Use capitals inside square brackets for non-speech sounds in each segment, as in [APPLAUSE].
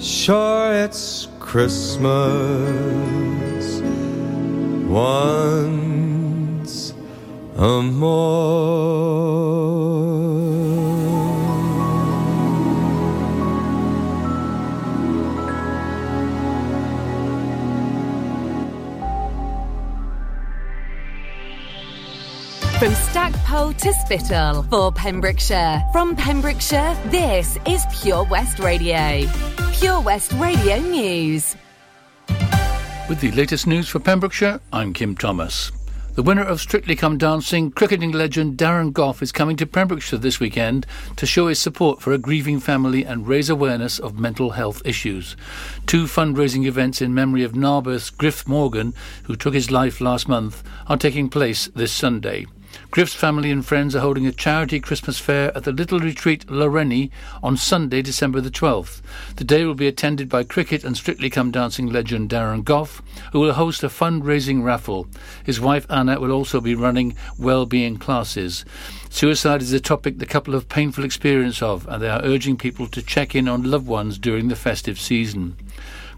Sure, it's Christmas once a more. Stackpole to Spittal for Pembrokeshire. From Pembrokeshire, this is Pure West Radio. Pure West Radio News. With the latest news for Pembrokeshire, I'm Kim Thomas. The winner of Strictly Come Dancing, cricketing legend Darren Gough is coming to Pembrokeshire this weekend to show his support for a grieving family and raise awareness of mental health issues. Two fundraising events in memory of Narberth's Griff Morgan, who took his life last month, are taking place this Sunday. Griff's family and friends are holding a charity Christmas fair at the Little Retreat Loreni on Sunday, December the 12th. The day will be attended by cricket and Strictly Come Dancing legend Darren Gough, who will host a fundraising raffle. His wife Anna will also be running well-being classes. Suicide is a topic the couple have painful experience of, and they are urging people to check in on loved ones during the festive season.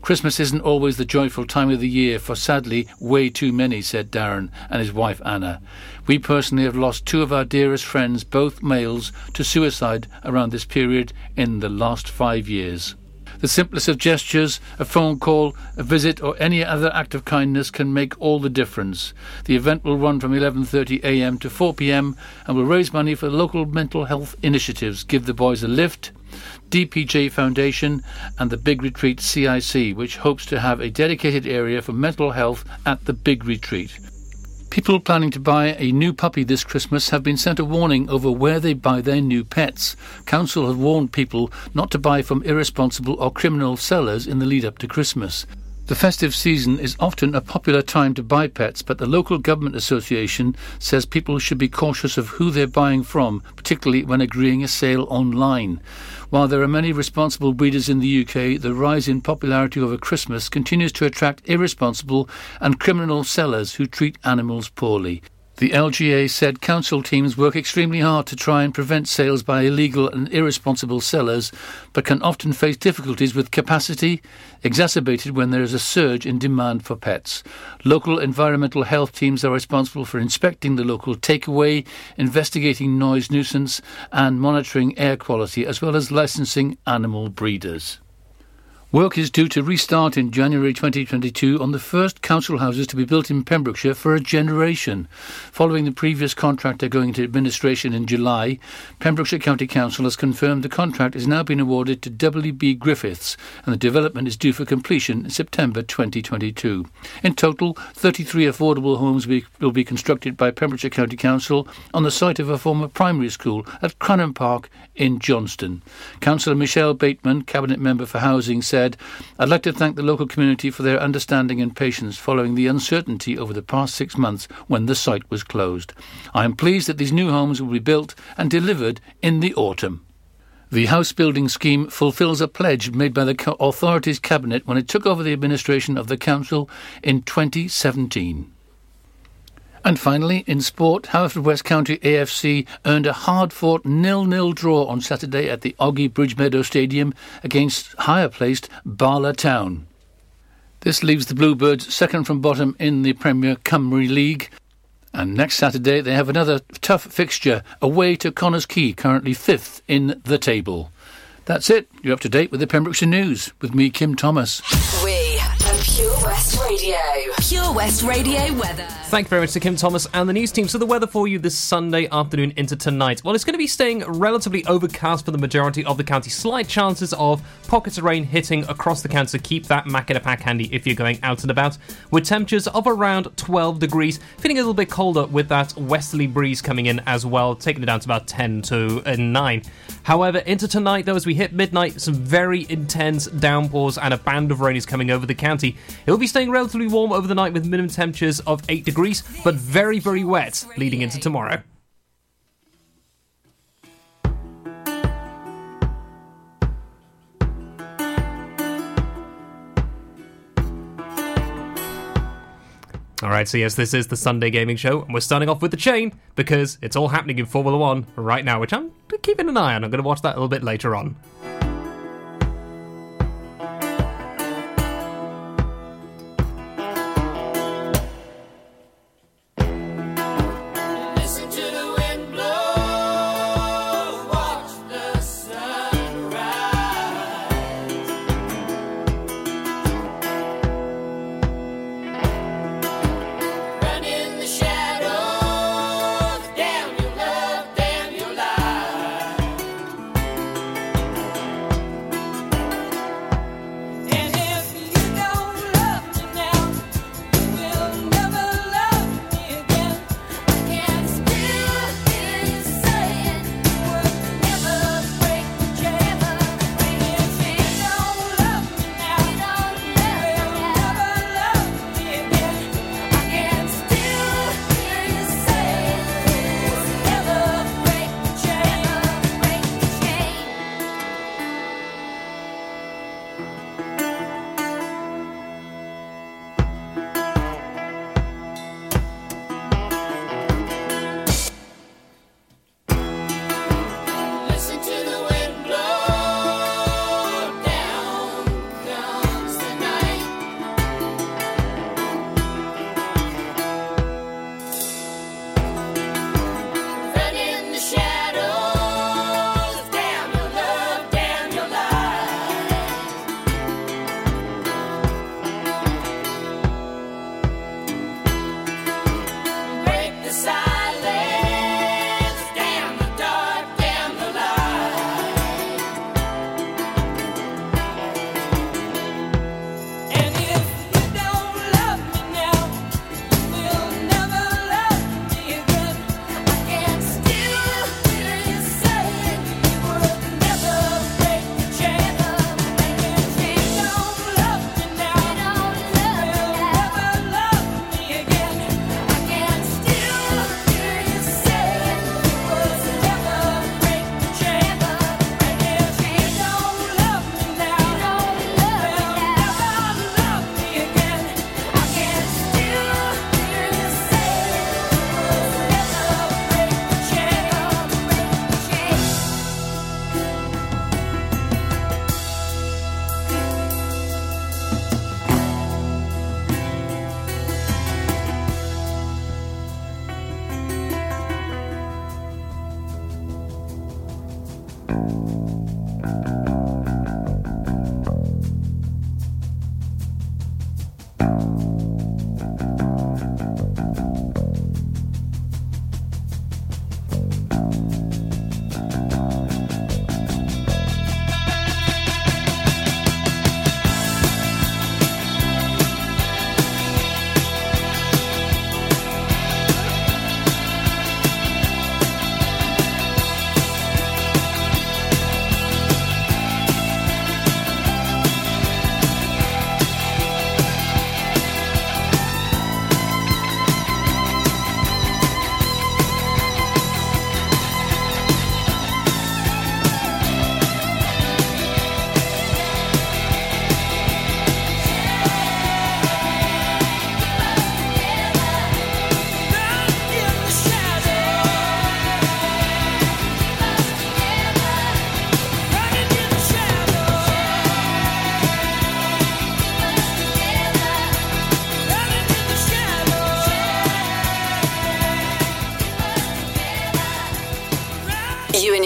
Christmas isn't always the joyful time of the year for sadly way too many, said Darren and his wife Anna. We personally have lost two of our dearest friends, both males, to suicide around this period in the last five years. The simplest of gestures, a phone call, a visit or any other act of kindness can make all the difference. The event will run from 11:30 a.m. to 4 p.m. and will raise money for local mental health initiatives, Give the Boys a Lift, DPJ Foundation and the Big Retreat CIC, which hopes to have a dedicated area for mental health at the Big Retreat. People planning to buy a new puppy this Christmas have been sent a warning over where they buy their new pets. Council have warned people not to buy from irresponsible or criminal sellers in the lead up to Christmas. The festive season is often a popular time to buy pets, but the local government association says people should be cautious of who they're buying from, particularly when agreeing a sale online. While there are many responsible breeders in the UK, the rise in popularity over Christmas continues to attract irresponsible and criminal sellers who treat animals poorly. The LGA said council teams work extremely hard to try and prevent sales by illegal and irresponsible sellers, but can often face difficulties with capacity, exacerbated when there is a surge in demand for pets. Local environmental health teams are responsible for inspecting the local takeaway, investigating noise nuisance, and monitoring air quality, as well as licensing animal breeders. Work is due to restart in January 2022 on the first council houses to be built in Pembrokeshire for a generation. Following the previous contractor going into administration in July, Pembrokeshire County Council has confirmed the contract has now been awarded to WB Griffiths and the development is due for completion in September 2022. In total, 33 affordable homes will be constructed by Pembrokeshire County Council on the site of a former primary school at Cranham Park in Johnston. Councillor Michelle Bateman, Cabinet Member for Housing, said said, I'd like to thank the local community for their understanding and patience following the uncertainty over the past six months when the site was closed. I am pleased that these new homes will be built and delivered in the autumn. The house building scheme fulfills a pledge made by the authorities cabinet when it took over the administration of the council in 2017. And finally, in sport, West County AFC earned a hard-fought nil-nil draw on Saturday at the Ogi Bridge Meadow Stadium against higher-placed Bala Town. This leaves the Bluebirds second from bottom in the Premier Cymru League. And next Saturday they have another tough fixture away to Connah's Quay, currently fifth in the table. That's it. You're up to date with the Pembrokeshire News with me, Kim Thomas. We are Pure West Radio. Pure West Radio weather. Thank you very much to Kim Thomas and the news team. So, the weather for you this Sunday afternoon into tonight. Well, it's going to be staying relatively overcast for the majority of the county. Slight chances of pockets of rain hitting across the county, so keep that Mac in a pack handy if you're going out and about. With temperatures of around 12 degrees, feeling a little bit colder with that westerly breeze coming in as well, taking it down to about 10 to uh, 9. However, into tonight, though, as we hit midnight, some very intense downpours and a band of rain is coming over the county. It will be staying relatively warm over the night with minimum temperatures of 8 degrees, but very, very wet leading into tomorrow. All right, so yes, this is the Sunday Gaming Show, and we're starting off with the chain because it's all happening in Formula One right now, which I'm keeping an eye on. I'm going to watch that a little bit later on.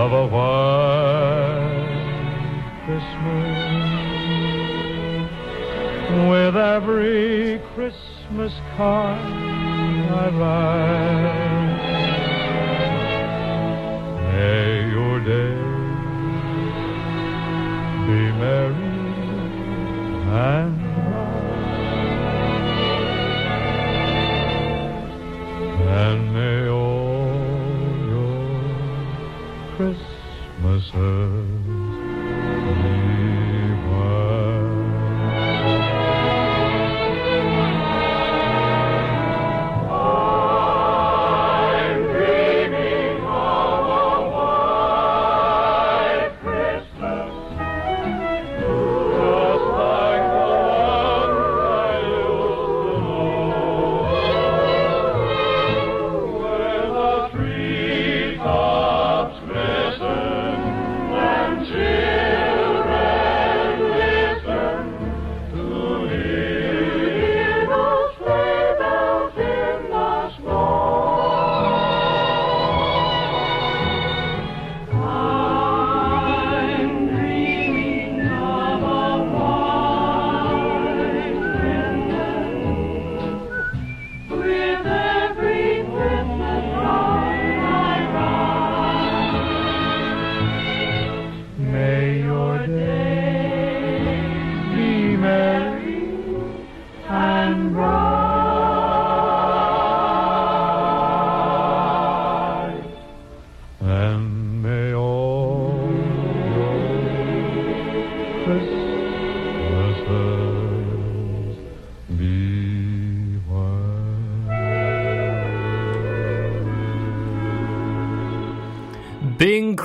of a white Christmas with every Christmas card I write. May your day be merry and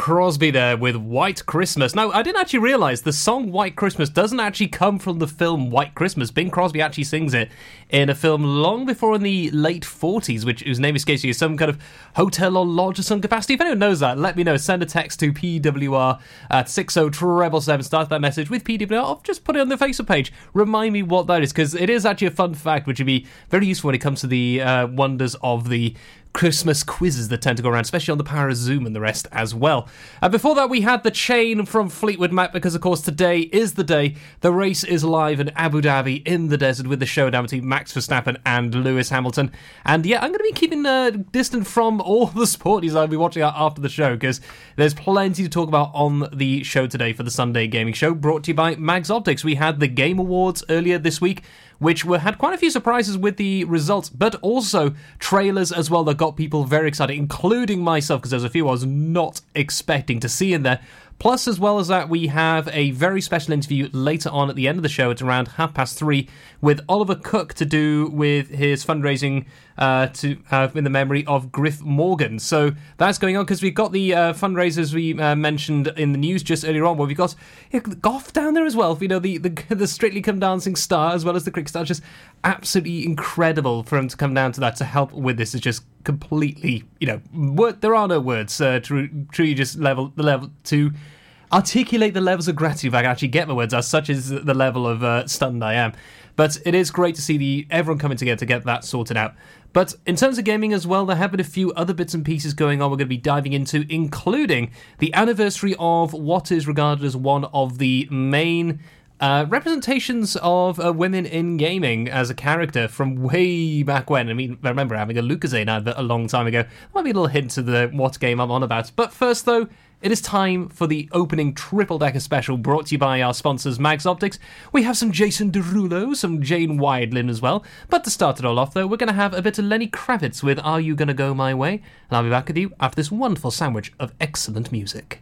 Crosby there with White Christmas. Now, I didn't actually realize the song White Christmas doesn't actually come from the film White Christmas. Bing Crosby actually sings it in a film long before in the late 40s, which whose name escapes you, some kind of hotel or lodge of some capacity. If anyone knows that, let me know. Send a text to PWR at 60777. Start that message with PWR or just put it on the Facebook page. Remind me what that is, because it is actually a fun fact, which would be very useful when it comes to the uh, wonders of the Christmas quizzes that tend to go around, especially on the Power of Zoom and the rest as well. And before that, we had the chain from Fleetwood Mac because, of course, today is the day the race is live in Abu Dhabi in the desert with the showdown between Max Verstappen and Lewis Hamilton. And yeah, I'm going to be keeping uh, distant from all the sport news I'll be watching after the show because there's plenty to talk about on the show today for the Sunday Gaming Show, brought to you by Mags Optics. We had the Game Awards earlier this week which were had quite a few surprises with the results, but also trailers as well that got people very excited, including myself, because there's a few I was not expecting to see in there. Plus, as well as that, we have a very special interview later on at the end of the show at around half past three with Oliver Cook to do with his fundraising uh, to uh, in the memory of Griff Morgan. So that's going on because we've got the uh, fundraisers we uh, mentioned in the news just earlier on, where we've got Gough down there as well. You know, the, the [LAUGHS] the Strictly Come Dancing star as well as the cricket star. Just absolutely incredible for him to come down to that to help with this. Is just completely, you know, word, there are no words uh, to truly just level the level to articulate the levels of gratitude if I can actually get my words out, such as the level of uh, stunned I am. But it is great to see the everyone coming together to get that sorted out. But in terms of gaming as well, there have been a few other bits and pieces going on we're going to be diving into, including the anniversary of what is regarded as one of the main Uh, representations of uh, women in gaming as a character from way back when. I mean, I remember having a Lucozade advert a long time ago. Might be a little hint to the what game I'm on about. But first, though, it is time for the opening triple decker special brought to you by our sponsors, Mags Optics. We have some Jason Derulo, some Jane Wiedlin as well. But to start it all off, though, we're going to have a bit of Lenny Kravitz with Are You Gonna Go My Way? And I'll be back with you after this wonderful sandwich of excellent music.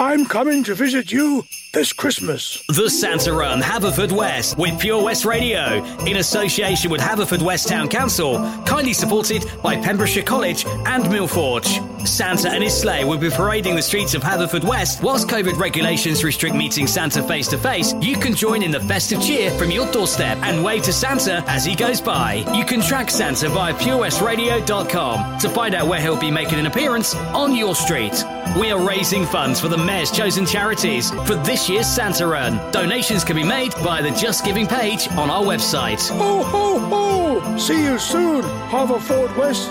I'm coming to visit you this Christmas. The Santa Run Haverfordwest with Pure West Radio in association with Haverfordwest Town Council, kindly supported by Pembrokeshire College and Millforge. Santa and his sleigh will be parading the streets of Haverfordwest. Whilst COVID regulations restrict meeting Santa face to face, you can join in the festive cheer from your doorstep and wave to Santa as he goes by. You can track Santa via purewestradio.com to find out where he'll be making an appearance on your street. We are raising funds for the Mayor's chosen charities for this year's Santa Run. Donations can be made via the Just Giving page on our website. Ho, ho, ho! See you soon, Haverford West.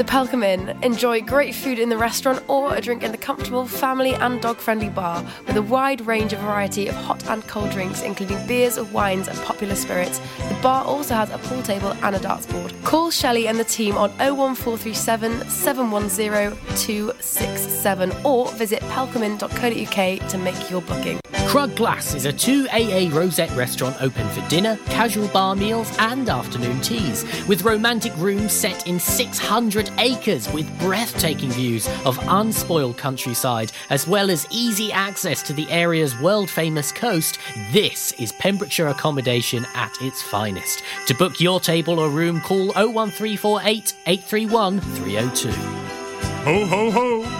The Pelcomb Inn. Enjoy great food in the restaurant or a drink in the comfortable family and dog friendly bar with a wide range of variety of hot and cold drinks, including beers, wines, and popular spirits. The bar also has a pool table and a darts board. Call Shelley and the team on 01437 710 267 or visit pelcomin.co.uk to make your booking. Crug Glas is a 2AA rosette restaurant open for dinner, casual bar meals, and afternoon teas, with romantic rooms set in 600 acres with breathtaking views of unspoiled countryside, as well as easy access to the area's world famous coast. This is Pembrokeshire accommodation at its finest. To book your table or room, call 01348 831 302. Ho, ho, ho!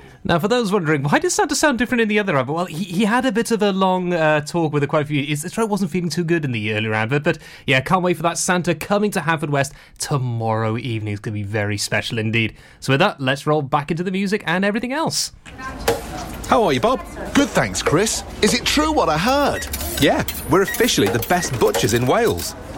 Now, for those wondering, why does Santa sound different in the other advert? Well, he, he had a bit of a long uh, talk with a quite a few. His throat wasn't feeling too good in the earlier advert, but yeah, can't wait for that Santa coming to Hanford West tomorrow evening. It's going to be very special indeed. So, with that, let's roll back into the music and everything else. How are you, Bob? Good, thanks, Chris. Is it true what I heard? Yeah, we're officially the best butchers in Wales.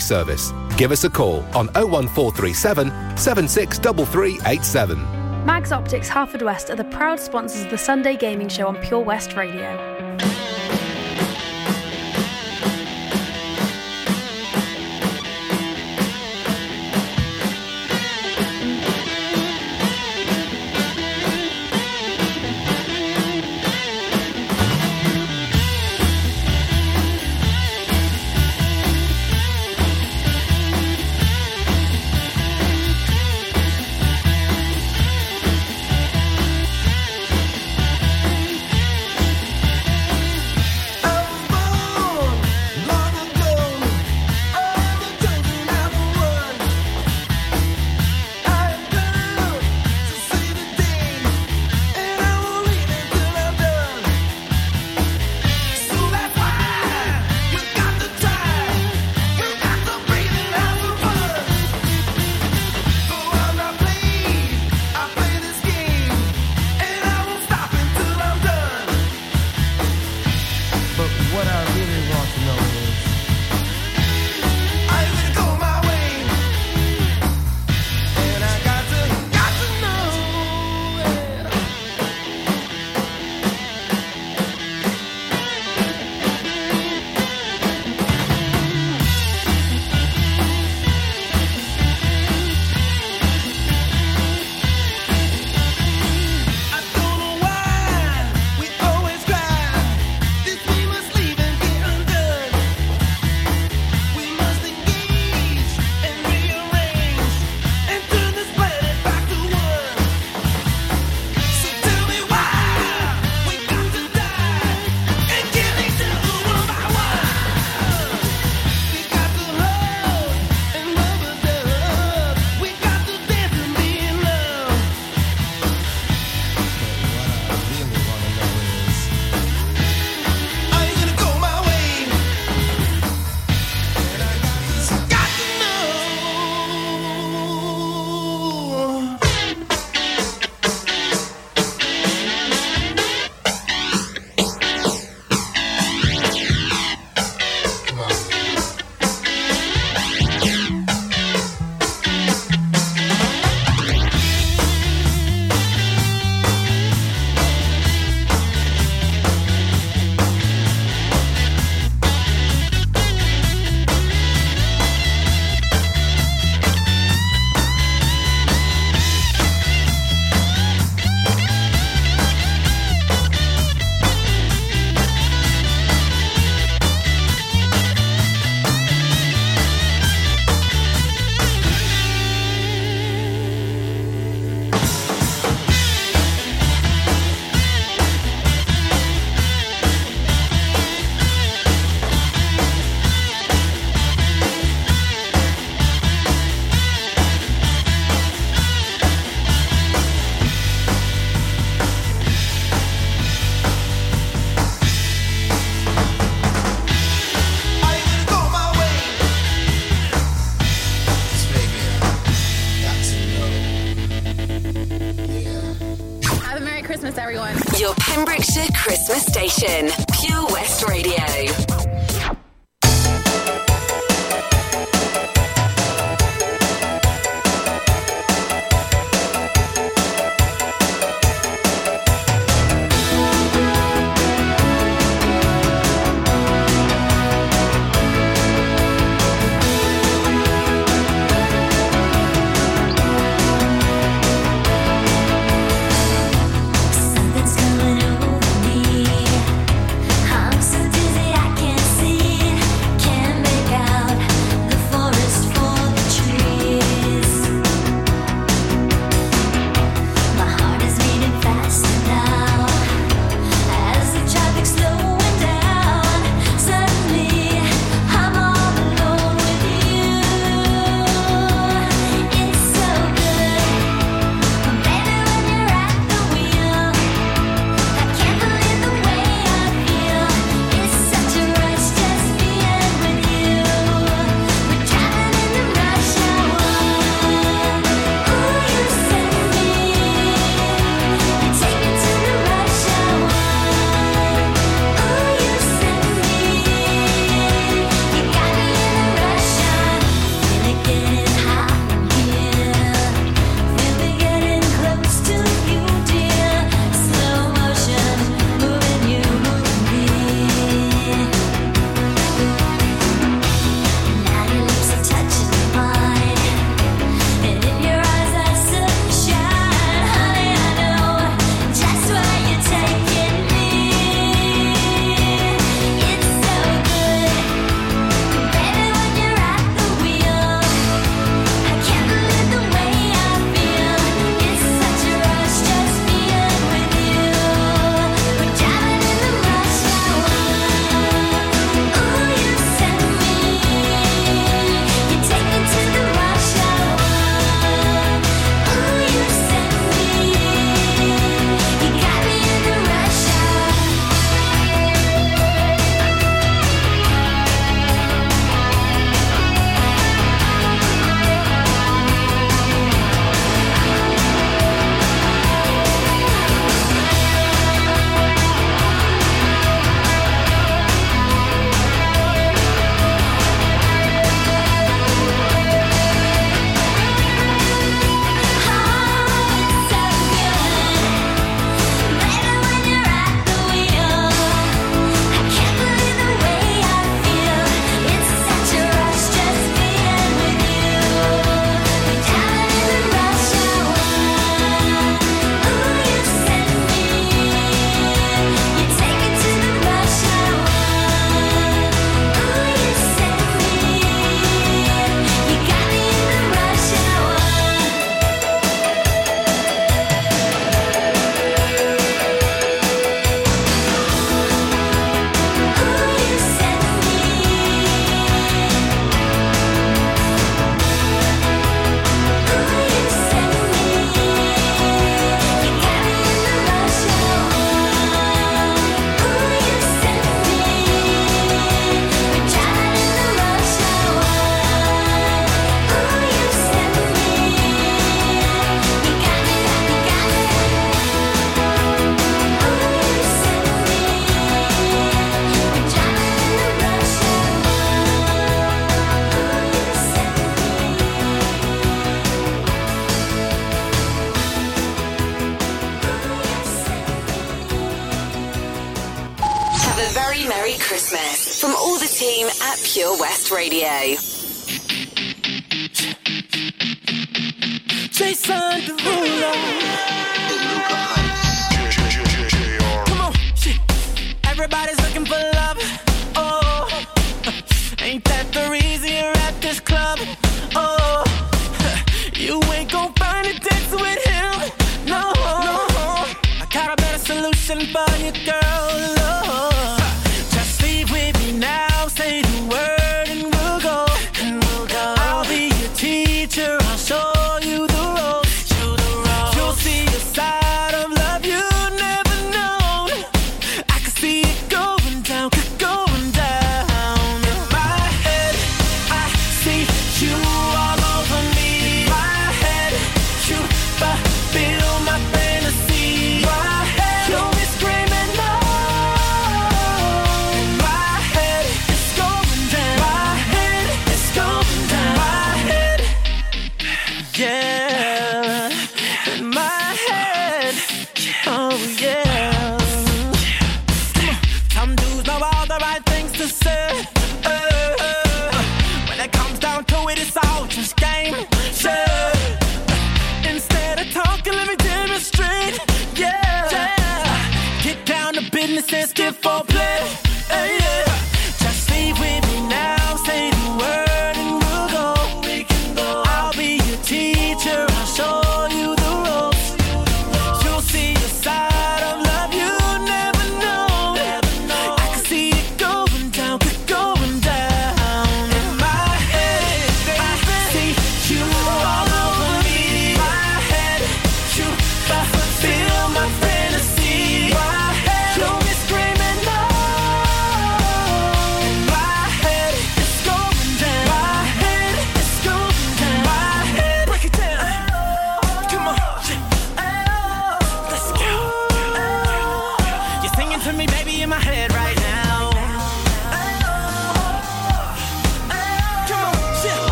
service. Give us a call on 01437 763387. Mags Optics Harford West are the proud sponsors of the Sunday Gaming Show on Pure West Radio. Better solution for you, girl.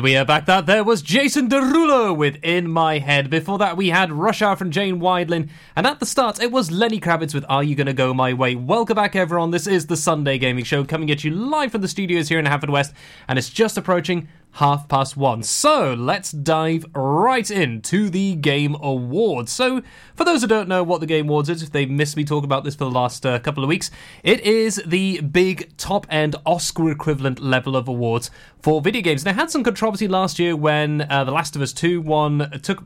And we are back. That there was Jason Derulo with In My Head. Before that, we had Rush Hour from Jane Wiedlin. And at the start, it was Lenny Kravitz with Are You Gonna Go My Way? Welcome back, everyone. This is the Sunday Gaming Show coming at you live from the studios here in Haverfordwest. And it's just approaching half past one. So let's dive right into the Game Awards. So, for those who don't know what the Game Awards is, if they've missed me talk about this for the last uh, couple of weeks, it is the big top end Oscar equivalent level of awards for video games. They had some controversy last year when uh, The Last of Us 2 won, took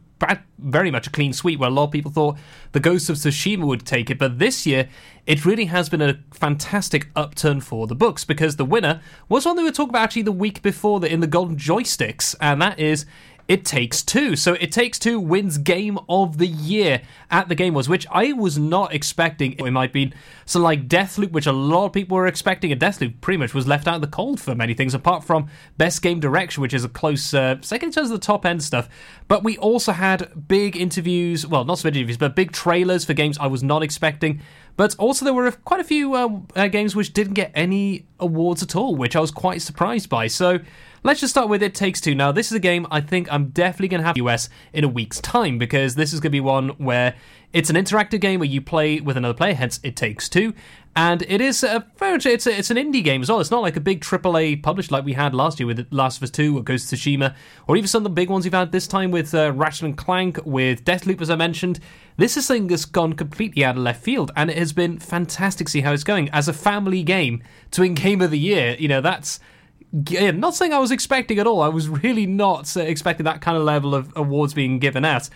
very much a clean sweep, where a lot of people thought the Ghost of Tsushima would take it. But this year, it really has been a fantastic upturn for the books because the winner was one that we were talking about actually the week before the, in the Golden Joysticks, and that is It Takes Two. So It Takes Two wins Game of the Year at the Game Awards, which I was not expecting. It might be so like Deathloop, which a lot of people were expecting. And Deathloop pretty much was left out in the cold for many things, apart from Best Game Direction, which is a close uh, second in terms of the top end stuff. But we also had big interviews, well, not so many interviews, but big trailers for games I was not expecting. But also, there were quite a few uh, uh, games which didn't get any awards at all, which I was quite surprised by. So let's just start with It Takes Two. Now, this is a game I think I'm definitely going to have US in a week's time because this is going to be one where it's an interactive game where you play with another player, hence It Takes Two. And it is a it's a, it's an indie game as well. It's not like a big AAA published like we had last year with Last of Us Two or Ghost of Tsushima, or even some of the big ones we've had this time with uh, Ratchet and Clank, with Deathloop, as I mentioned. This is something that's gone completely out of left field, and it has been fantastic to see how it's going as a family game to win Game of the Year. You know that's yeah, not something I was expecting at all. I was really not uh, expecting that kind of level of awards being given out.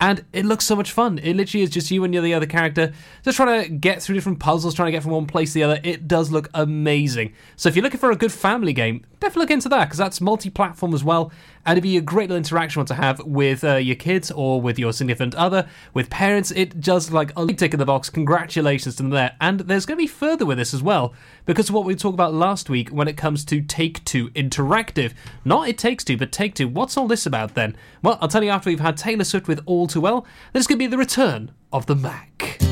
And it looks so much fun. It literally is just you and you're the other character just trying to get through different puzzles, trying to get from one place to the other. It does look amazing. So if you're looking for a good family game, definitely look into that because that's multi-platform as well, and it'd be a great little interaction one to have with uh, your kids or with your significant other, with parents. It does like a tick in the box. Congratulations to them there. And there's going to be further with this as well because of what we talked about last week when it comes to Take Two Interactive. Not It Takes Two, but Take Two. What's all this about then? Well, I'll tell you after we've had Taylor Swift with All Too Well. Going to be the return of the Mack.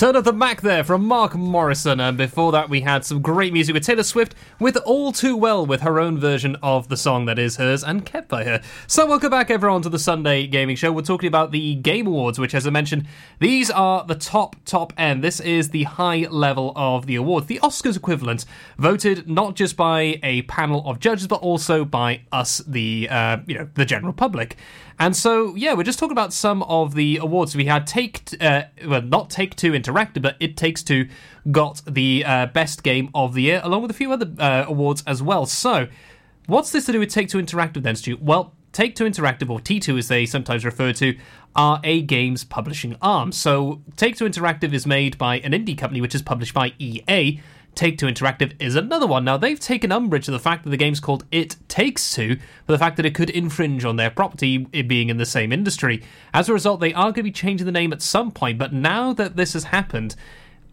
Return of the Mack there from Mark Morrison, and before that we had some great music with Taylor Swift with All Too Well with her own version of the song that is hers and kept by her. So welcome back everyone to the Sunday Gaming Show. We're talking about the Game Awards, which as I mentioned, these are the top, top end. This is the high level of the awards, the Oscars equivalent, voted not just by a panel of judges, but also by us, the uh, you know, the general public. And so, yeah, we're just talking about some of the awards we had. Take, uh, well, not Take Two Interactive, but It Takes Two got the uh, best game of the year, along with a few other uh, awards as well. So, what's this to do with Take Two Interactive then, Stu? Well, Take Two Interactive, or T2 as they sometimes refer to, are a games publishing arm. So, Take Two Interactive is made by an indie company which is published by EA. Take Two Interactive is another one. Now, they've taken umbrage to the fact that the game's called It Takes Two, for the fact that it could infringe on their property, it being in the same industry. As a result, they are going to be changing the name at some point, but now that this has happened,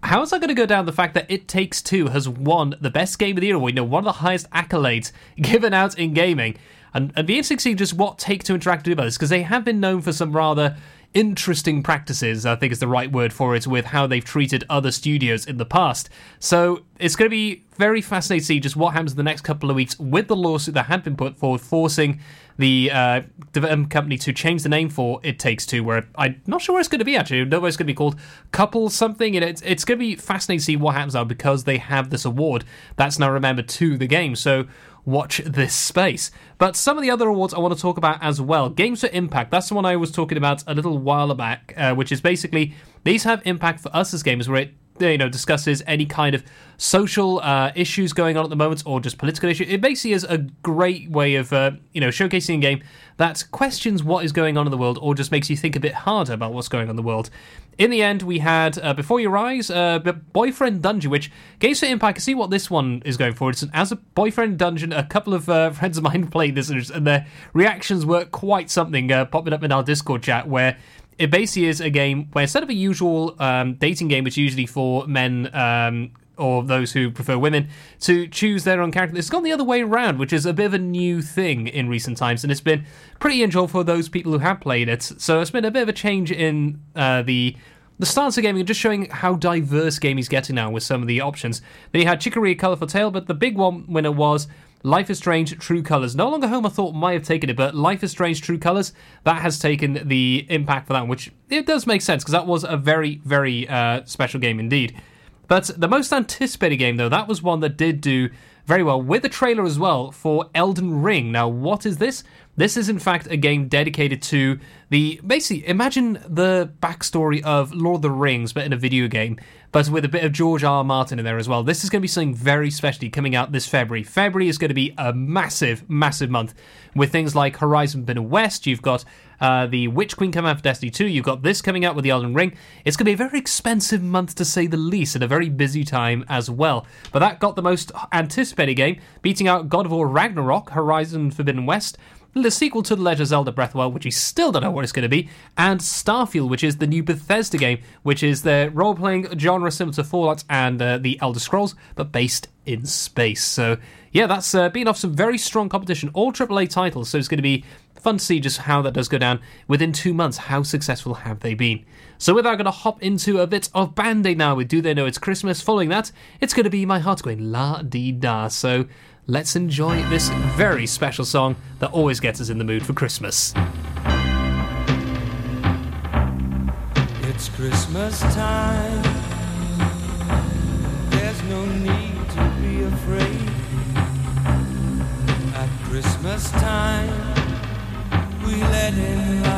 How's that going to go down? The fact that It Takes Two has won the best game of the year, or you know, one of the highest accolades [LAUGHS] given out in gaming, and and be interesting to see just what Take Two Interactive do about this because they have been known for some rather interesting practices. I think is the right word for it with how they've treated other studios in the past. So it's going to be very fascinating to see just what happens in the next couple of weeks with the lawsuit that had been put forward, forcing the uh, development company to change the name for It Takes Two, where I'm not sure what it's going to be actually. I don't know it's going to be called, Couple something. And it's, it's going to be fascinating to see what happens now because they have this award that's now remembered to the game. So watch this space. But some of the other awards I want to talk about as well. Games for Impact, that's the one I was talking about a little while back, uh, which is basically these have impact for us as gamers where it you know discusses any kind of social uh, issues going on at the moment or just political issue. It basically is a great way of uh, you know showcasing a game that questions what is going on in the world or just makes you think a bit harder about what's going on in the world. In the end, we had uh, Before Your Eyes, uh, Boyfriend Dungeon, which Games for Impact. I can see what this one is going for. It's an, as a Boyfriend Dungeon. A couple of uh, friends of mine [LAUGHS] played this, and their reactions were quite something. Uh, popping up in our Discord chat where it basically is a game where instead of a usual um, dating game, which is usually for men um, or those who prefer women to choose their own character, it's gone the other way around, which is a bit of a new thing in recent times, and it's been pretty enjoyable for those people who have played it. So it's been a bit of a change in uh, the the stance of gaming and just showing how diverse gaming is getting now with some of the options. Then you had Chicory Colourful Tale, but the big one winner was Life is Strange True Colors. No longer Home I thought might have taken it, but Life is Strange True Colors, that has taken the impact for that, which it does make sense because that was a very, very uh, special game indeed. But the most anticipated game, though, that was one that did do very well with a trailer as well for Elden Ring. Now, what is this? This is, in fact, a game dedicated to the. Basically, imagine the backstory of Lord of the Rings, but in a video game, but with a bit of George R. R. Martin in there as well. This is going to be something very special coming out this February. February is going to be a massive, massive month with things like Horizon Forbidden West. You've got uh, the Witch Queen coming out for Destiny 2. You've got this coming out with the Elden Ring. It's going to be a very expensive month to say the least, and a very busy time as well. But that got the most anticipated game, beating out God of War Ragnarok, Horizon Forbidden West, the sequel to The Legend of Zelda Breath of the Wild, which we still don't know what it's going to be, and Starfield, which is the new Bethesda game, which is the role playing genre similar to Fallout and uh, the Elder Scrolls, but based in space. So, yeah, that's uh, been off some very strong competition, all AAA titles, so it's going to be fun to see just how that does go down within two months. How successful have they been? So, I'm going to hop into a bit of Band Aid now with Do They Know It's Christmas. Following that, it's going to be My Heart's Going La Dee Da. So, let's enjoy this very special song that always gets us in the mood for Christmas. It's Christmas time. There's no need to be afraid. At Christmas time, we let in light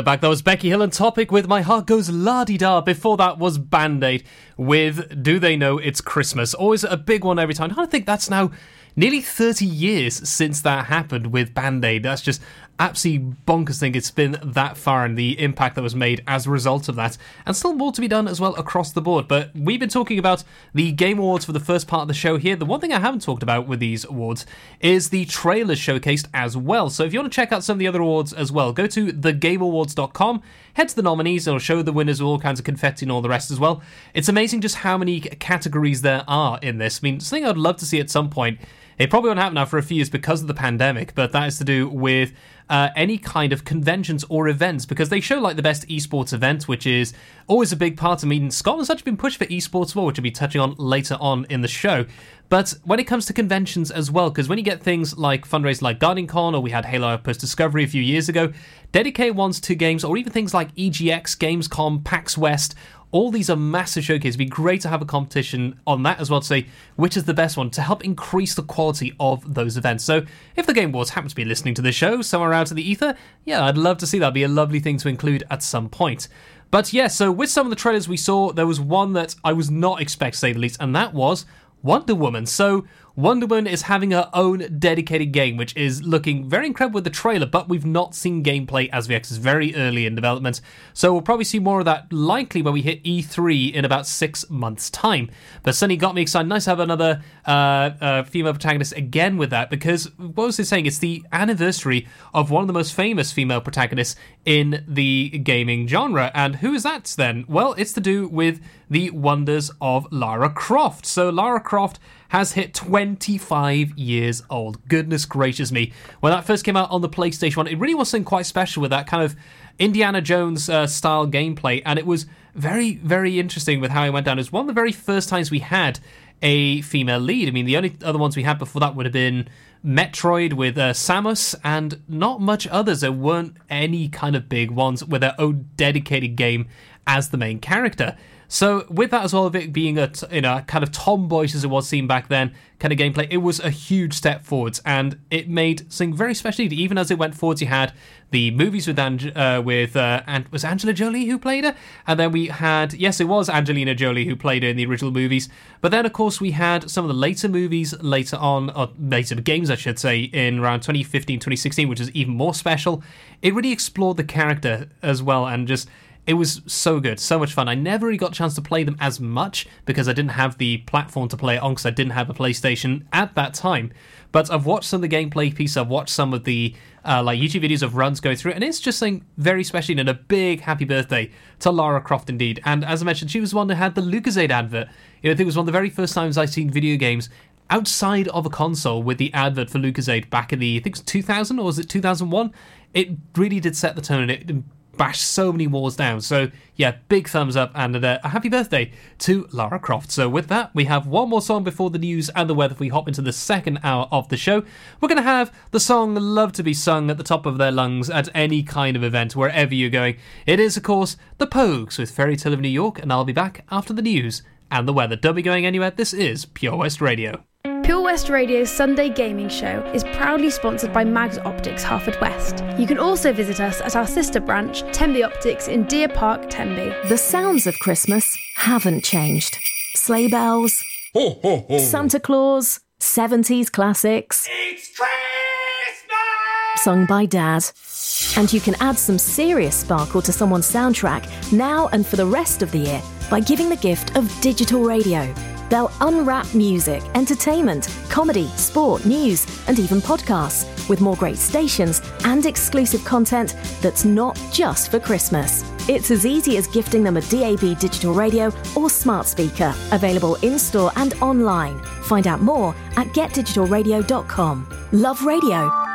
we're back. That was Becky Hill and Topic with My Heart Goes La Di Da. Before that was Band Aid with Do They Know It's Christmas? Always a big one every time. I think that's now nearly 30 years since that happened with Band Aid. That's just absolutely bonkers thing. It's been that far and the impact that was made as a result of that. And still more to be done as well across the board. But we've been talking about the Game Awards for the first part of the show here. The one thing I haven't talked about with these awards is the trailers showcased as well. So if you want to check out some of the other awards as well, go to thegameawards.com, head to the nominees, it'll show the winners with all kinds of confetti and all the rest as well. It's amazing just how many categories there are in this. I mean, something I'd love to see at some point. It probably won't happen now for a few years because of the pandemic, but that is to do with uh, any kind of conventions or events because they show like the best esports event, which is always a big part. I mean, Scotland's actually been pushed for esports more, which we'll be touching on later on in the show. But when it comes to conventions as well, because when you get things like fundraisers like Guardian Con or we had Halo Outpost Discovery a few years ago, dedicated ones to games, or even things like EGX, Gamescom, PAX West, all these are massive showcases. It'd be great to have a competition on that as well to say which is the best one to help increase the quality of those events. So if the Game Awards happen to be listening to the show somewhere out of the ether, yeah, I'd love to see that. It'd be a lovely thing to include at some point. But yeah, so with some of the trailers we saw, there was one that I was not expecting to say the least, and that was Wonder Woman. So Wonder Woman is having her own dedicated game, which is looking very incredible with the trailer, but we've not seen gameplay as VX is very early in development. So we'll probably see more of that likely when we hit E3 in about six months' time. But Sunny got me excited. Nice to have another uh, uh, female protagonist again with that, because what was it saying? It's the anniversary of one of the most famous female protagonists in the gaming genre. And who is that then? Well, it's to do with the wonders of Lara Croft. So Lara Croft has hit 25 years old. Goodness gracious me. When that first came out on the PlayStation 1, it really was something quite special with that kind of Indiana Jones uh, style gameplay, and it was very, very interesting with how it went down. It was one of the very first times we had a female lead. I mean, the only other ones we had before that would have been Metroid with uh, Samus, and not much others. There weren't any kind of big ones with their own dedicated game as the main character. So with that as well, of it being a you know kind of tomboyish as it was seen back then, kind of gameplay, it was a huge step forwards, and it made something very special. Even as it went forwards, you had the movies with Ange- uh, with uh, and was Angela Jolie who played her, and then we had yes, it was Angelina Jolie who played her in the original movies. But then of course we had some of the later movies later on, or later games I should say, in around 2015, 2016, which is even more special. It really explored the character as well, and just it was so good, so much fun. I never really got a chance to play them as much because I didn't have the platform to play it on because I didn't have a PlayStation at that time. But I've watched some of the gameplay piece. I've watched some of the uh, like YouTube videos of runs going through, it, and it's just something very special and a big happy birthday to Lara Croft indeed. And as I mentioned, she was the one that had the Lucozade advert. You know, I think it was one of the very first times I've seen video games outside of a console with the advert for Lucozade back in the I think it was 2000 or was it 2001. It really did set the tone and it bashed so many walls down. So yeah, big thumbs up and uh, a happy birthday to Lara Croft. So with that, we have one more song before the news and the weather. If we hop into the second hour of the show, we're going to have the song "Love to Be Sung" at the top of their lungs at any kind of event, wherever you're going. It is, of course, the Pogues with Fairy Tale of New York, and I'll be back after the news and the weather. Don't be going anywhere. This is Pure West Radio. Pure West Radio's Sunday Gaming Show is proudly sponsored by Mags Optics Haverfordwest. You can also visit us at our sister branch, Tenby Optics in Deer Park, Tenby. The sounds of Christmas haven't changed. Sleigh bells, Santa Claus, 70s classics. It's Christmas! Sung by Dad. And you can add some serious sparkle to someone's soundtrack now and for the rest of the year by giving the gift of digital radio. They'll unwrap music, entertainment, comedy, sport, news, and even podcasts with more great stations and exclusive content that's not just for Christmas. It's as easy as gifting them a DAB digital radio or smart speaker, available in store and online. Find out more at getdigitalradio.com. Love radio.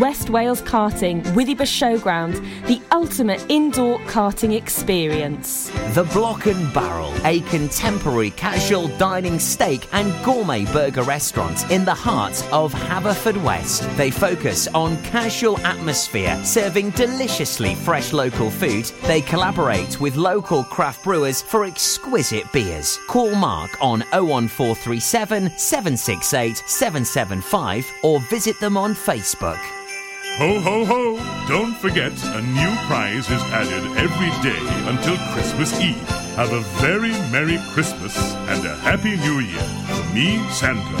West Wales Karting, Withybush Showground, the ultimate indoor karting experience. The Block and Barrel, a contemporary casual dining steak and gourmet burger restaurant in the heart of Haverfordwest. They focus on casual atmosphere, serving deliciously fresh local food. They collaborate with local craft brewers for exquisite beers. Call Mark on 01437 768 775 or visit them on Facebook. Ho, ho, ho! Don't forget, a new prize is added every day until Christmas Eve. Have a very Merry Christmas and a Happy New Year from me, Santa,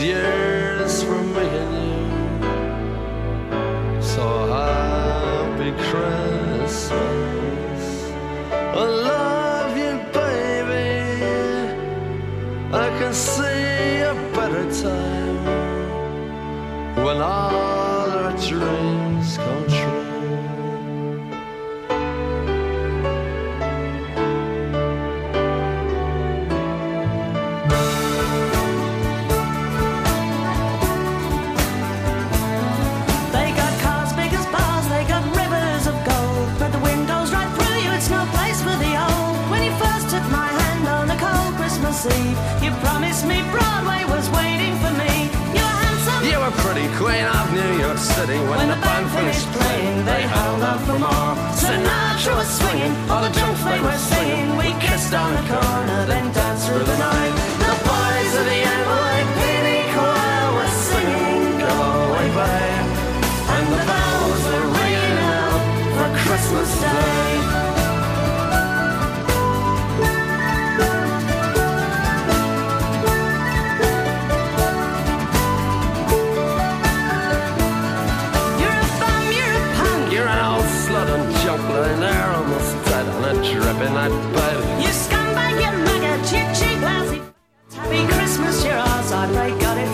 years from and you so happy Christmas. I love you, baby. I can see a better time when I. Christmas Eve, you promised me Broadway was waiting for me. You were handsome. You were pretty queen of New York City when, When the band finished playing. They held out for more. Sinatra was swinging, all the junk they were singing. We kissed on the corner, then danced through the night.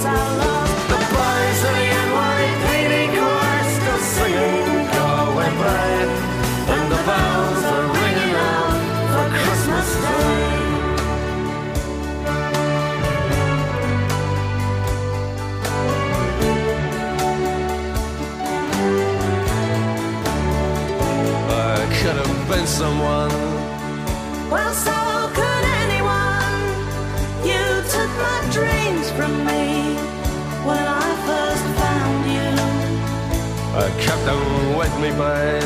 Love. Me, babe.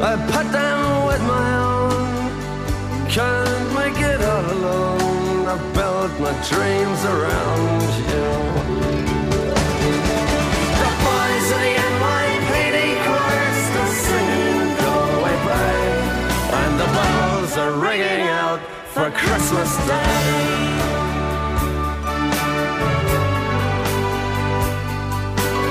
I put them with my own. Can't make it all alone. I built my dreams around you. The boys of the NYPD choir still singing. And the bells are ringing out for Christmas Day.